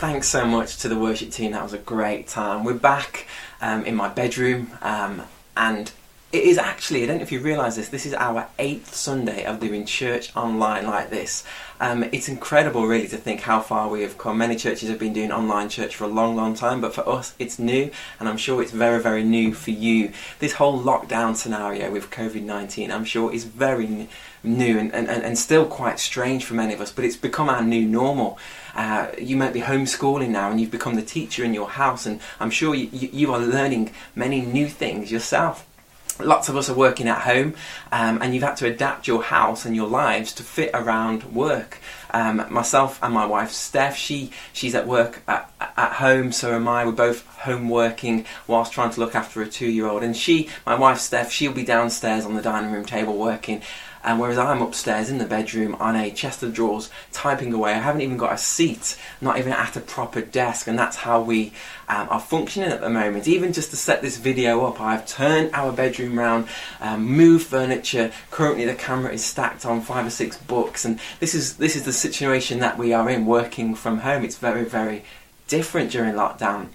Thanks so much to the worship team. That was a great time. We're back um, in my bedroom, um, and it is actually, I don't know if you realise this, this is our eighth Sunday of doing church online like this. Um, it's incredible, really, to think how far we have come. Many churches have been doing online church for a long, long time, but for us, it's new, and I'm sure it's very, very new for you. This whole lockdown scenario with COVID 19, I'm sure, is very new and, and, and still quite strange for many of us, but it's become our new normal. Uh, you might be homeschooling now and you've become the teacher in your house, and I'm sure you, you are learning many new things yourself. Lots of us are working at home um, and you've had to adapt your house and your lives to fit around work. Um, myself and my wife steph she she's at work at, at home so am i. We're both home working whilst trying to look after a two-year-old. And she my wife steph she'll be downstairs on the dining room table working and whereas I'm upstairs in the bedroom on a chest of drawers typing away, I haven't even got a seat, not even at a proper desk, and that's how we um, are functioning at the moment. Even just to set this video up, I've turned our bedroom round, um, moved furniture. Currently, the camera is stacked on five or six books, and this is this is the situation that we are in, working from home. It's very very different during lockdown.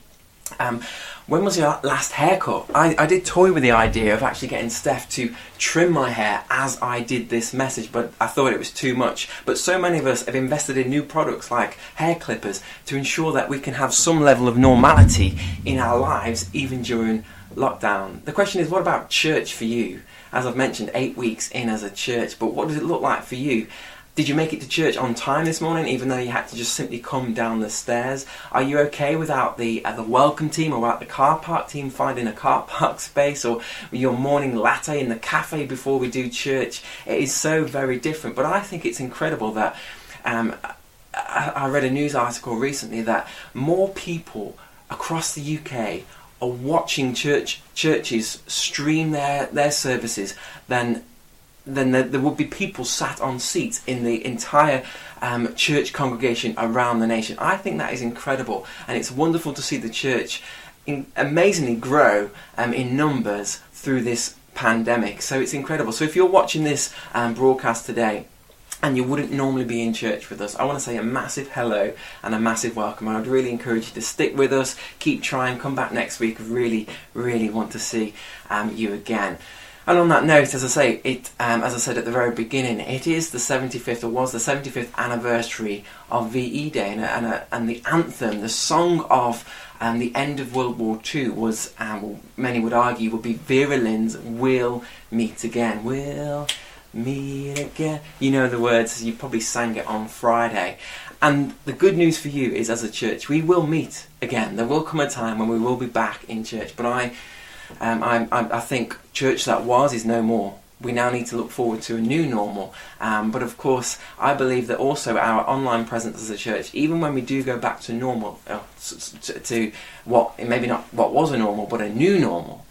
Um, when was your last haircut? I, I did toy with the idea of actually getting Steph to trim my hair as I did this message, but I thought it was too much. But so many of us have invested in new products like hair clippers to ensure that we can have some level of normality in our lives even during lockdown. The question is, what about church for you? As I've mentioned, eight weeks in as a church, but what does it look like for you? Did you make it to church on time this morning, even though you had to just simply come down the stairs? Are you okay without the uh, the welcome team or without the car park team finding a car park space or your morning latte in the cafe before we do church? It is so very different. But I think it's incredible that um, I, I read a news article recently that more people across the UK are watching church churches stream their, their services than then there, there, would be people sat on seats in the entire um, church congregation around the nation. I think that is incredible, and it's wonderful to see the church in, amazingly grow um, in numbers through this pandemic. So it's incredible. So if you're watching this um, broadcast today, and you wouldn't normally be in church with us, I want to say a massive hello and a massive welcome. And I'd really encourage you to stick with us, keep trying, come back next week. Really, really want to see um, you again. And on that note, as I say, it um, as I said at the very beginning, it is the 75th or was the 75th anniversary of VE Day, and, and, and the anthem, the song of um, the end of World War II was, um, many would argue, would be Vera Lynn's "We'll Meet Again." We'll meet again. You know the words. You probably sang it on Friday. And the good news for you is, as a church, we will meet again. There will come a time when we will be back in church. But I um, I, I, I, think church that was is no more. We now need to look forward to a new normal. Um, but of course, I believe that also our online presence as a church, even when we do go back to normal, uh, to, to what maybe not what was a normal, but a new normal,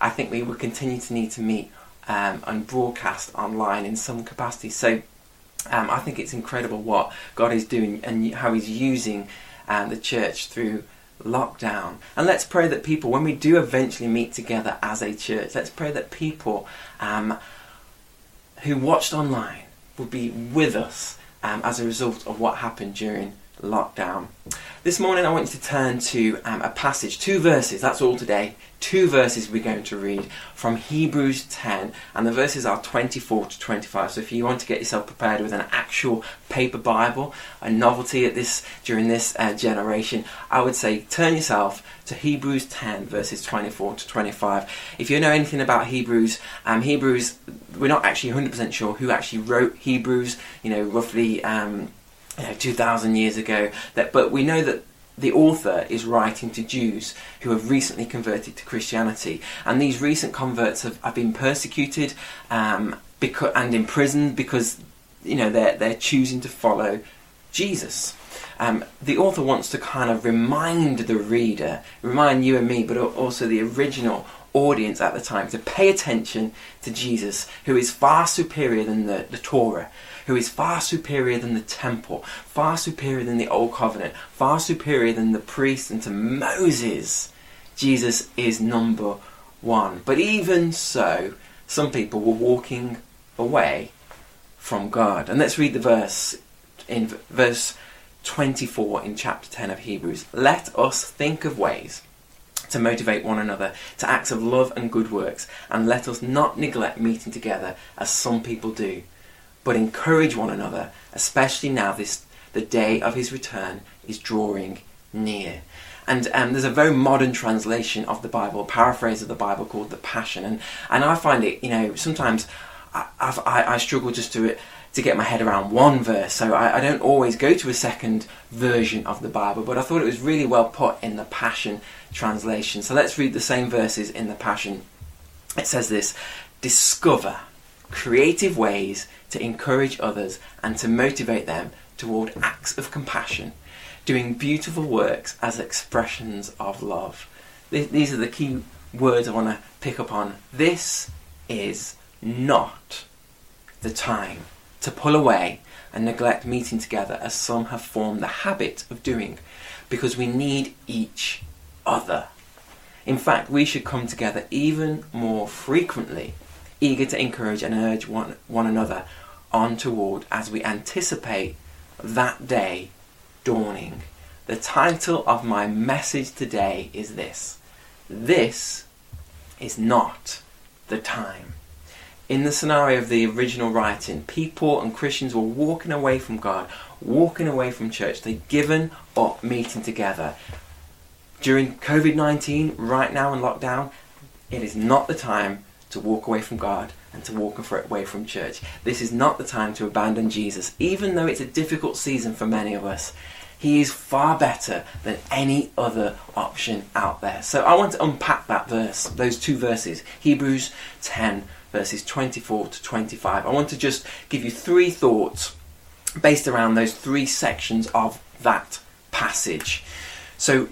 I think we will continue to need to meet um, and broadcast online in some capacity. So um, I think it's incredible what God is doing and how He's using uh, the church through lockdown. And let's pray that people, when we do eventually meet together as a church, let's pray that people um, who watched online will be with us um, as a result of what happened during lockdown. This morning I want you to turn to um, a passage, two verses, that's all today. Two verses we're going to read from Hebrews 10, and the verses are 24 to 25. So if you want to get yourself prepared with an actual paper Bible, a novelty at this during this uh, generation, I would say turn yourself to Hebrews 10, verses 24 to 25. If you know anything about Hebrews, um, Hebrews, we're not actually 100% sure who actually wrote Hebrews, you know, roughly. Um, you know, 2,000 years ago. That, but we know that the author is writing to Jews who have recently converted to Christianity, and these recent converts have, have been persecuted um, because, and imprisoned because you know they're they're choosing to follow Jesus. Um, the author wants to kind of remind the reader, remind you and me, but also the original audience at the time to pay attention to Jesus, who is far superior than the, the Torah, who is far superior than the temple, far superior than the Old Covenant, far superior than the priest and to Moses. Jesus is number one. But even so, some people were walking away from God. And let's read the verse in verse 24 in chapter 10 of Hebrews. Let us think of ways to motivate one another to acts of love and good works, and let us not neglect meeting together as some people do, but encourage one another, especially now this the day of his return is drawing near. And um, there's a very modern translation of the Bible, paraphrase of the Bible called the Passion, and and I find it, you know, sometimes I, I, I struggle just to it to get my head around one verse, so I, I, don't always go to a second version of the Bible, but I thought it was really well put in the Passion translation. So let's read the same verses in the Passion. It says this Discover creative ways to encourage others and to motivate them toward acts of compassion, doing beautiful works as expressions of love. These are the key words I want to pick up on. This is not the time to pull away and neglect meeting together as some have formed the habit of doing, because we need each other. In fact, we should come together even more frequently, eager to encourage and urge one, one another on toward as we anticipate that day dawning. The title of my message today is this This is not the time in the scenario of the original writing, people and Christians were walking away from God, walking away from church. They'd given up meeting together. During COVID 19, right now in lockdown, it is not the time to walk away from God and to walk away from church. This is not the time to abandon Jesus, even though it's a difficult season for many of us. He is far better than any other option out there. So I want to unpack that verse, those two verses, Hebrews 10 verses 24 to 25. I want to just give you three thoughts based around those three sections of that passage. So,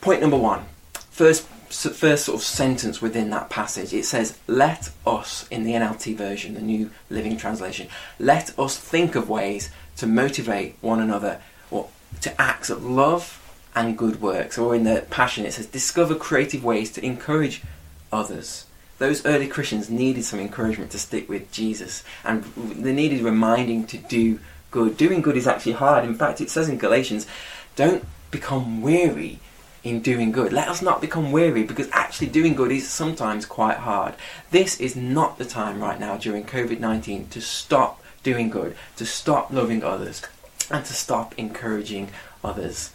point number one, first, first sort of sentence within that passage, it says, Let us, in the NLT version, the New Living Translation, let us think of ways to motivate one another or to acts of love and good works. Or in the Passion, it says, Discover creative ways to encourage others those early Christians needed some encouragement to stick with Jesus, and they needed reminding to do good. Doing good is actually hard. In fact, it says in Galatians, don't become weary in doing good. Let us not become weary because actually doing good is sometimes quite hard. This is not the time right now during COVID 19 to stop doing good, to stop loving others, and to stop encouraging others.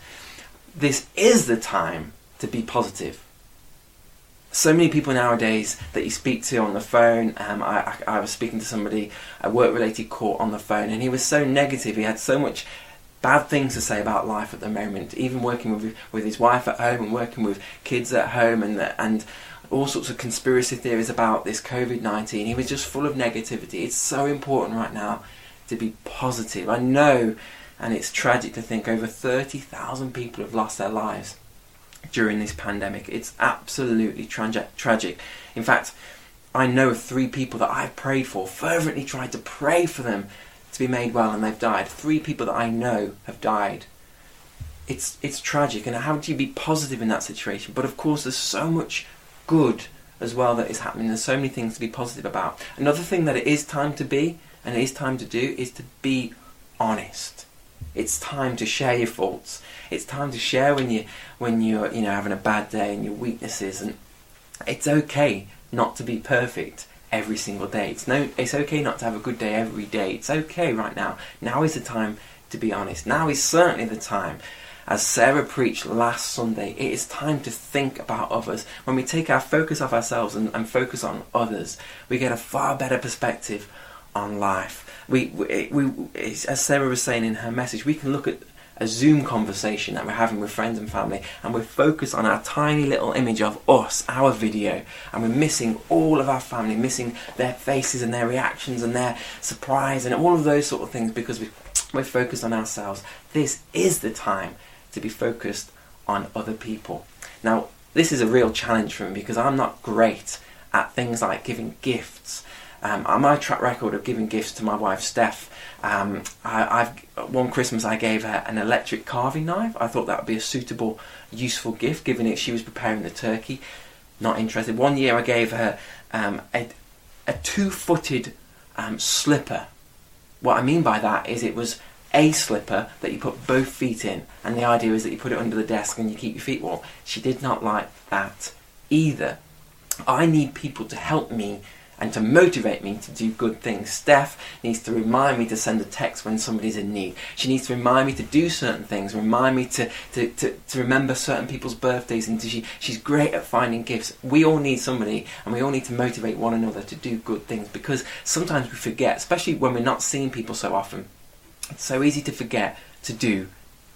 This is the time to be positive so many people nowadays that you speak to on the phone. Um, I, I, I, was speaking to somebody, a work related call on the phone, and he was so negative. He had so much bad things to say about life at the moment, even working with, with his wife at home and working with kids at home and, and all sorts of conspiracy theories about this COVID 19. He was just full of negativity. It's so important right now to be positive. I know, and it's tragic to think over 30,000 people have lost their lives during this pandemic. It's absolutely tra- tragic. In fact, I know of three people that I've prayed for, fervently tried to pray for them to be made well, and they've died. Three people that I know have died. It's it's tragic, and how do you be positive in that situation? But of course, there's so much good as well that is happening. There's so many things to be positive about. Another thing that it is time to be, and it is time to do, is to be honest. It's time to share your faults. It's time to share when you when you're you know having a bad day and your weaknesses, and it's okay not to be perfect every single day. It's no, it's okay not to have a good day every day. It's okay right now. Now is the time to be honest. Now is certainly the time. As Sarah preached last Sunday, it is time to think about others. When we take our focus off ourselves and, and focus on others, we get a far better perspective on life we, we, we, as Sarah was saying in her message, we can look at a Zoom conversation that we're having with friends and family, and we're focused on our tiny little image of us, our video, and we're missing all of our family, missing their faces and their reactions and their surprise and all of those sort of things because we, we're focused on ourselves. This is the time to be focused on other people. Now, this is a real challenge for me because I'm not great at things like giving gifts um, on my track record of giving gifts to my wife Steph, um, I, have one Christmas I gave her an electric carving knife. I thought that would be a suitable, useful gift, given it she was preparing the turkey. Not interested. One year I gave her um, a, a two-footed um, slipper. What I mean by that is it was a slipper that you put both feet in, and the idea is that you put it under the desk and you keep your feet warm. She did not like that either. I need people to help me and to motivate me to do good things. Steph needs to remind me to send a text when somebody's in need. She needs to remind me to do certain things, remind me to, to, to, to remember certain people's birthdays. And she, she's great at finding gifts. We all need somebody and we all need to motivate one another to do good things because sometimes we forget, especially when we're not seeing people so often. It's so easy to forget to do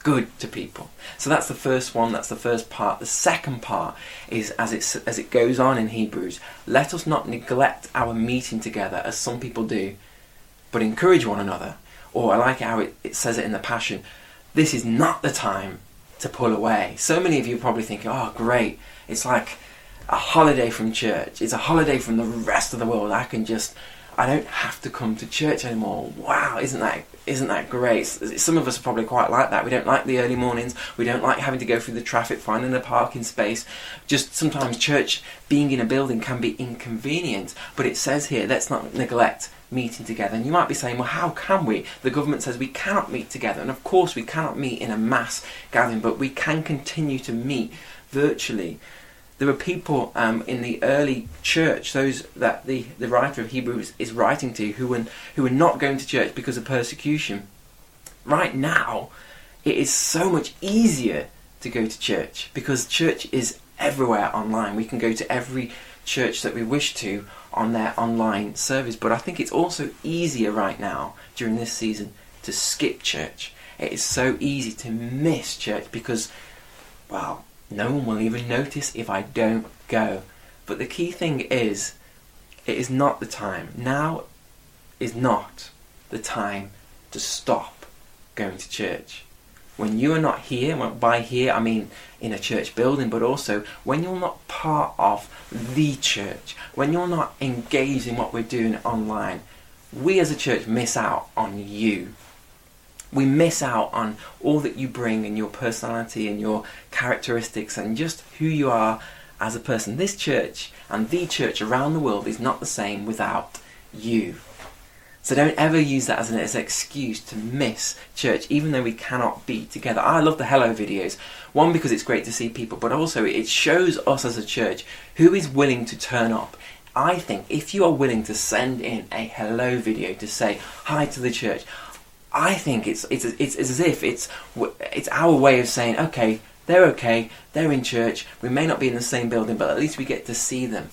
good to people. So that's the first one, that's the first part. The second part is as it, as it goes on in Hebrews, let us not neglect our meeting together as some people do, but encourage one another. Or I like how it, it says it in the Passion, this is not the time to pull away. So many of you probably thinking, oh great, it's like a holiday from church. It's a holiday from the rest of the world. I can just I don't have to come to church anymore. Wow, isn't that isn't that great? Some of us are probably quite like that. We don't like the early mornings. We don't like having to go through the traffic, finding a parking space. Just sometimes church being in a building can be inconvenient. But it says here, let's not neglect meeting together. And you might be saying, well, how can we? The government says we cannot meet together. And of course, we cannot meet in a mass gathering, but we can continue to meet virtually there were people um, in the early church, those that the, the writer of Hebrews is writing to, who were, who were not going to church because of persecution. Right now, it is so much easier to go to church because church is everywhere online. We can go to every church that we wish to on their online service. But I think it's also easier right now during this season to skip church. It is so easy to miss church because, well, no one will even notice if I don't go. But the key thing is, it is not the time. Now is not the time to stop going to church. When you are not here, by here I mean in a church building, but also when you're not part of the church, when you're not engaged in what we're doing online, we as a church miss out on you we miss out on all that you bring and your personality and your characteristics and just who you are as a person. This church and the church around the world is not the same without you. So don't ever use that as an, as an excuse to miss church, even though we cannot be together. I love the hello videos. One, because it's great to see people, but also it shows us as a church who is willing to turn up. I think if you are willing to send in a hello video to say hi to the church, I think it's, it's, it's, it's as if it's, it's our way of saying, okay, they're okay, they're in church, we may not be in the same building, but at least we get to see them.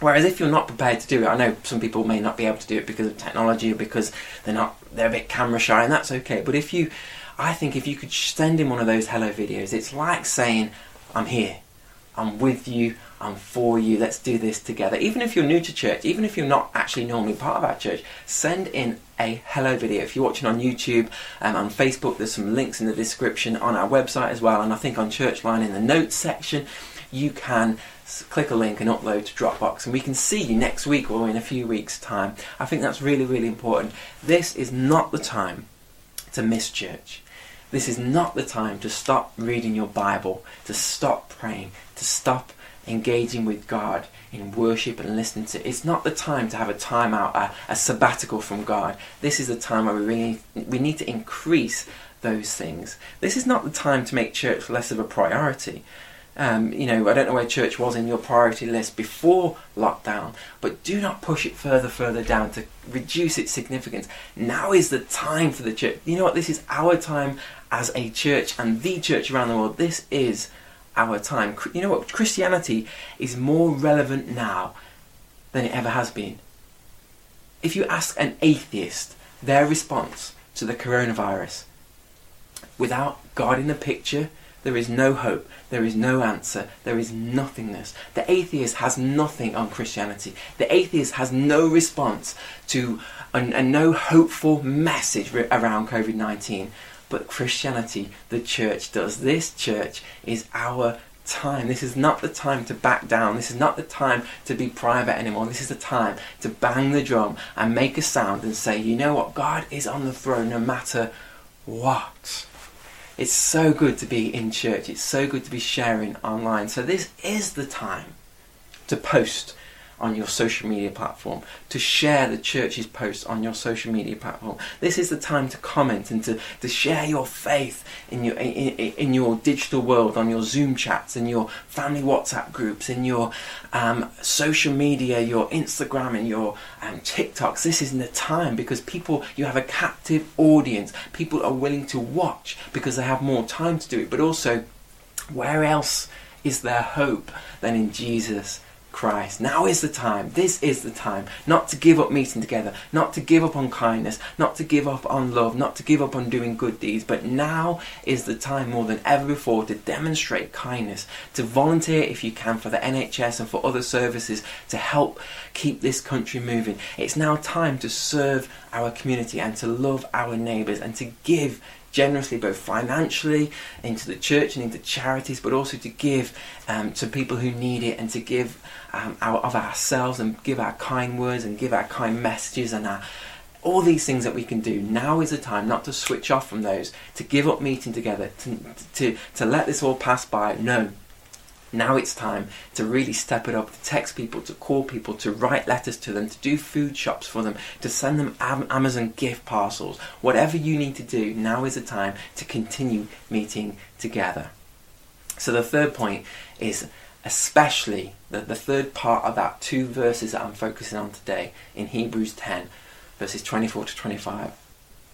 Whereas if you're not prepared to do it, I know some people may not be able to do it because of technology or because they're not they're a bit camera shy, and that's okay. But if you, I think if you could send in one of those hello videos, it's like saying, "I'm here, I'm with you, I'm for you, let's do this together. Even if you're new to church, even if you're not actually normally part of our church, send in a hello video. If you're watching on YouTube and um, on Facebook, there's some links in the description on our website as well, and I think on Church Online in the notes section, you can click a link and upload to Dropbox, and we can see you next week or in a few weeks' time. I think that's really, really important. This is not the time to miss church. This is not the time to stop reading your Bible, to stop praying, to stop engaging with God in worship and listening to. It's not the time to have a time out, a, a sabbatical from God. This is the time where we really we need to increase those things. This is not the time to make church less of a priority. Um, you know, I don't know where church was in your priority list before lockdown, but do not push it further, further down to reduce its significance. Now is the time for the church. You know what? This is our time as a church and the church around the world. This is our time. You know what? Christianity is more relevant now than it ever has been. If you ask an atheist their response to the coronavirus, without God in the picture, there is no hope. There is no answer. There is nothingness. The atheist has nothing on Christianity. The atheist has no response to and, and no hopeful message around COVID 19. But Christianity, the church, does. This church is our time. This is not the time to back down. This is not the time to be private anymore. This is the time to bang the drum and make a sound and say, you know what? God is on the throne no matter what. It's so good to be in church. It's so good to be sharing online. So this is the time to post on your social media platform, to share the church's posts on your social media platform. This is the time to comment and to, to share your faith in your in, in your digital world, on your Zoom chats, in your family WhatsApp groups, in your um, social media, your Instagram and your um, TikToks. This isn't the time because people you have a captive audience. People are willing to watch because they have more time to do it, but also where else is there hope than in Jesus Christ? Now is the time. This is the time not to give up meeting together, not to give up on kindness, not to give up on love, not to give up on doing good deeds, but now is the time more than ever before to demonstrate kindness, to volunteer if you can for the NHS and for other services to help keep this country moving. It's now time to serve our community and to love our neighbours and to give generously, both financially, into the church and into charities, but also to give um, to people who need it and to give um, out of ourselves and give our kind words and give our kind messages and our all these things that we can do. Now is the time not to switch off from those, to give up meeting together, to, to, to let this all pass by. No, now it's time to really step it up, to text people, to call people, to write letters to them, to do food shops for them, to send them Amazon gift parcels. Whatever you need to do, now is the time to continue meeting together. So the third point is especially the, the third part of that two verses that I'm focusing on today in Hebrews 10, verses 24 to 25.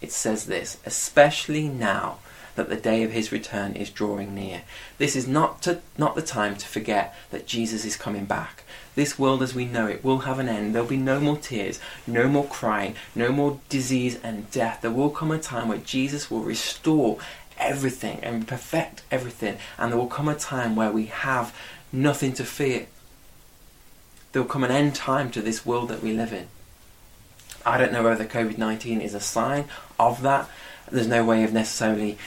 It says this, especially now that the day of his return is drawing near. This is not, to, not the time to forget that Jesus is coming back. This world as we know it will have an end. There'll be no more tears, no more crying, no more disease and death. There will come a time where Jesus will restore everything and perfect everything, and there will come a time where we have nothing to fear. There will come an end time to this world that we live in. I don't know whether COVID 19 is a sign of that. There's no way of necessarily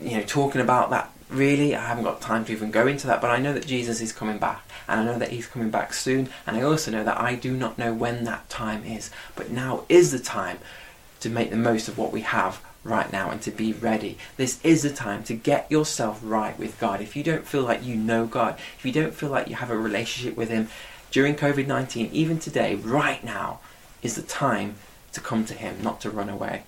you know, talking about that really, I haven't got time to even go into that, but I know that Jesus is coming back, and I know that He's coming back soon, and I also know that I do not know when that time is. But now is the time to make the most of what we have right now and to be ready. This is the time to get yourself right with God. If you don't feel like you know God, if you don't feel like you have a relationship with Him during COVID 19, even today, right now, is the time to come to Him, not to run away.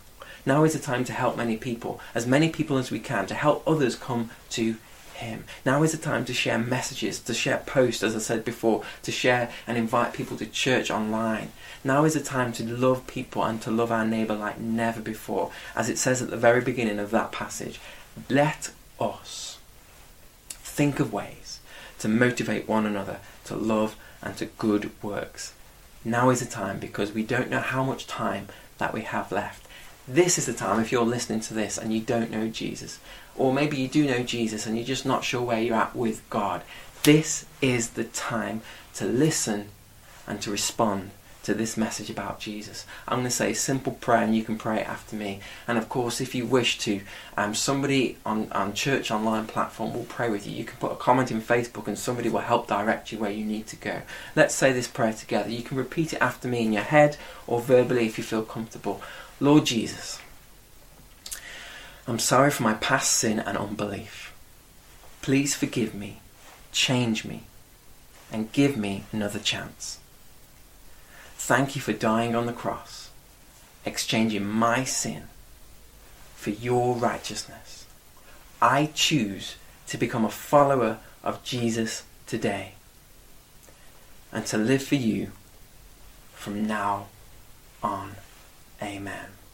Now is the time to help many people, as many people as we can, to help others come to him. Now is the time to share messages, to share posts, as I said before, to share and invite people to church online. Now is the time to love people and to love our neighbour like never before. As it says at the very beginning of that passage, let us think of ways to motivate one another to love and to good works. Now is the time because we don't know how much time that we have left. This is the time if you're listening to this and you don't know Jesus, or maybe you do know Jesus and you're just not sure where you're at with God. This is the time to listen and to respond to this message about Jesus. I'm going to say a simple prayer and you can pray it after me. And of course, if you wish to, um, somebody on, on Church Online platform will pray with you. You can put a comment in Facebook and somebody will help direct you where you need to go. Let's say this prayer together. You can repeat it after me in your head or verbally if you feel comfortable. Lord Jesus, I'm sorry for my past sin and unbelief. Please forgive me, change me, and give me another chance. Thank you for dying on the cross, exchanging my sin for your righteousness. I choose to become a follower of Jesus today and to live for you from now on. Amen.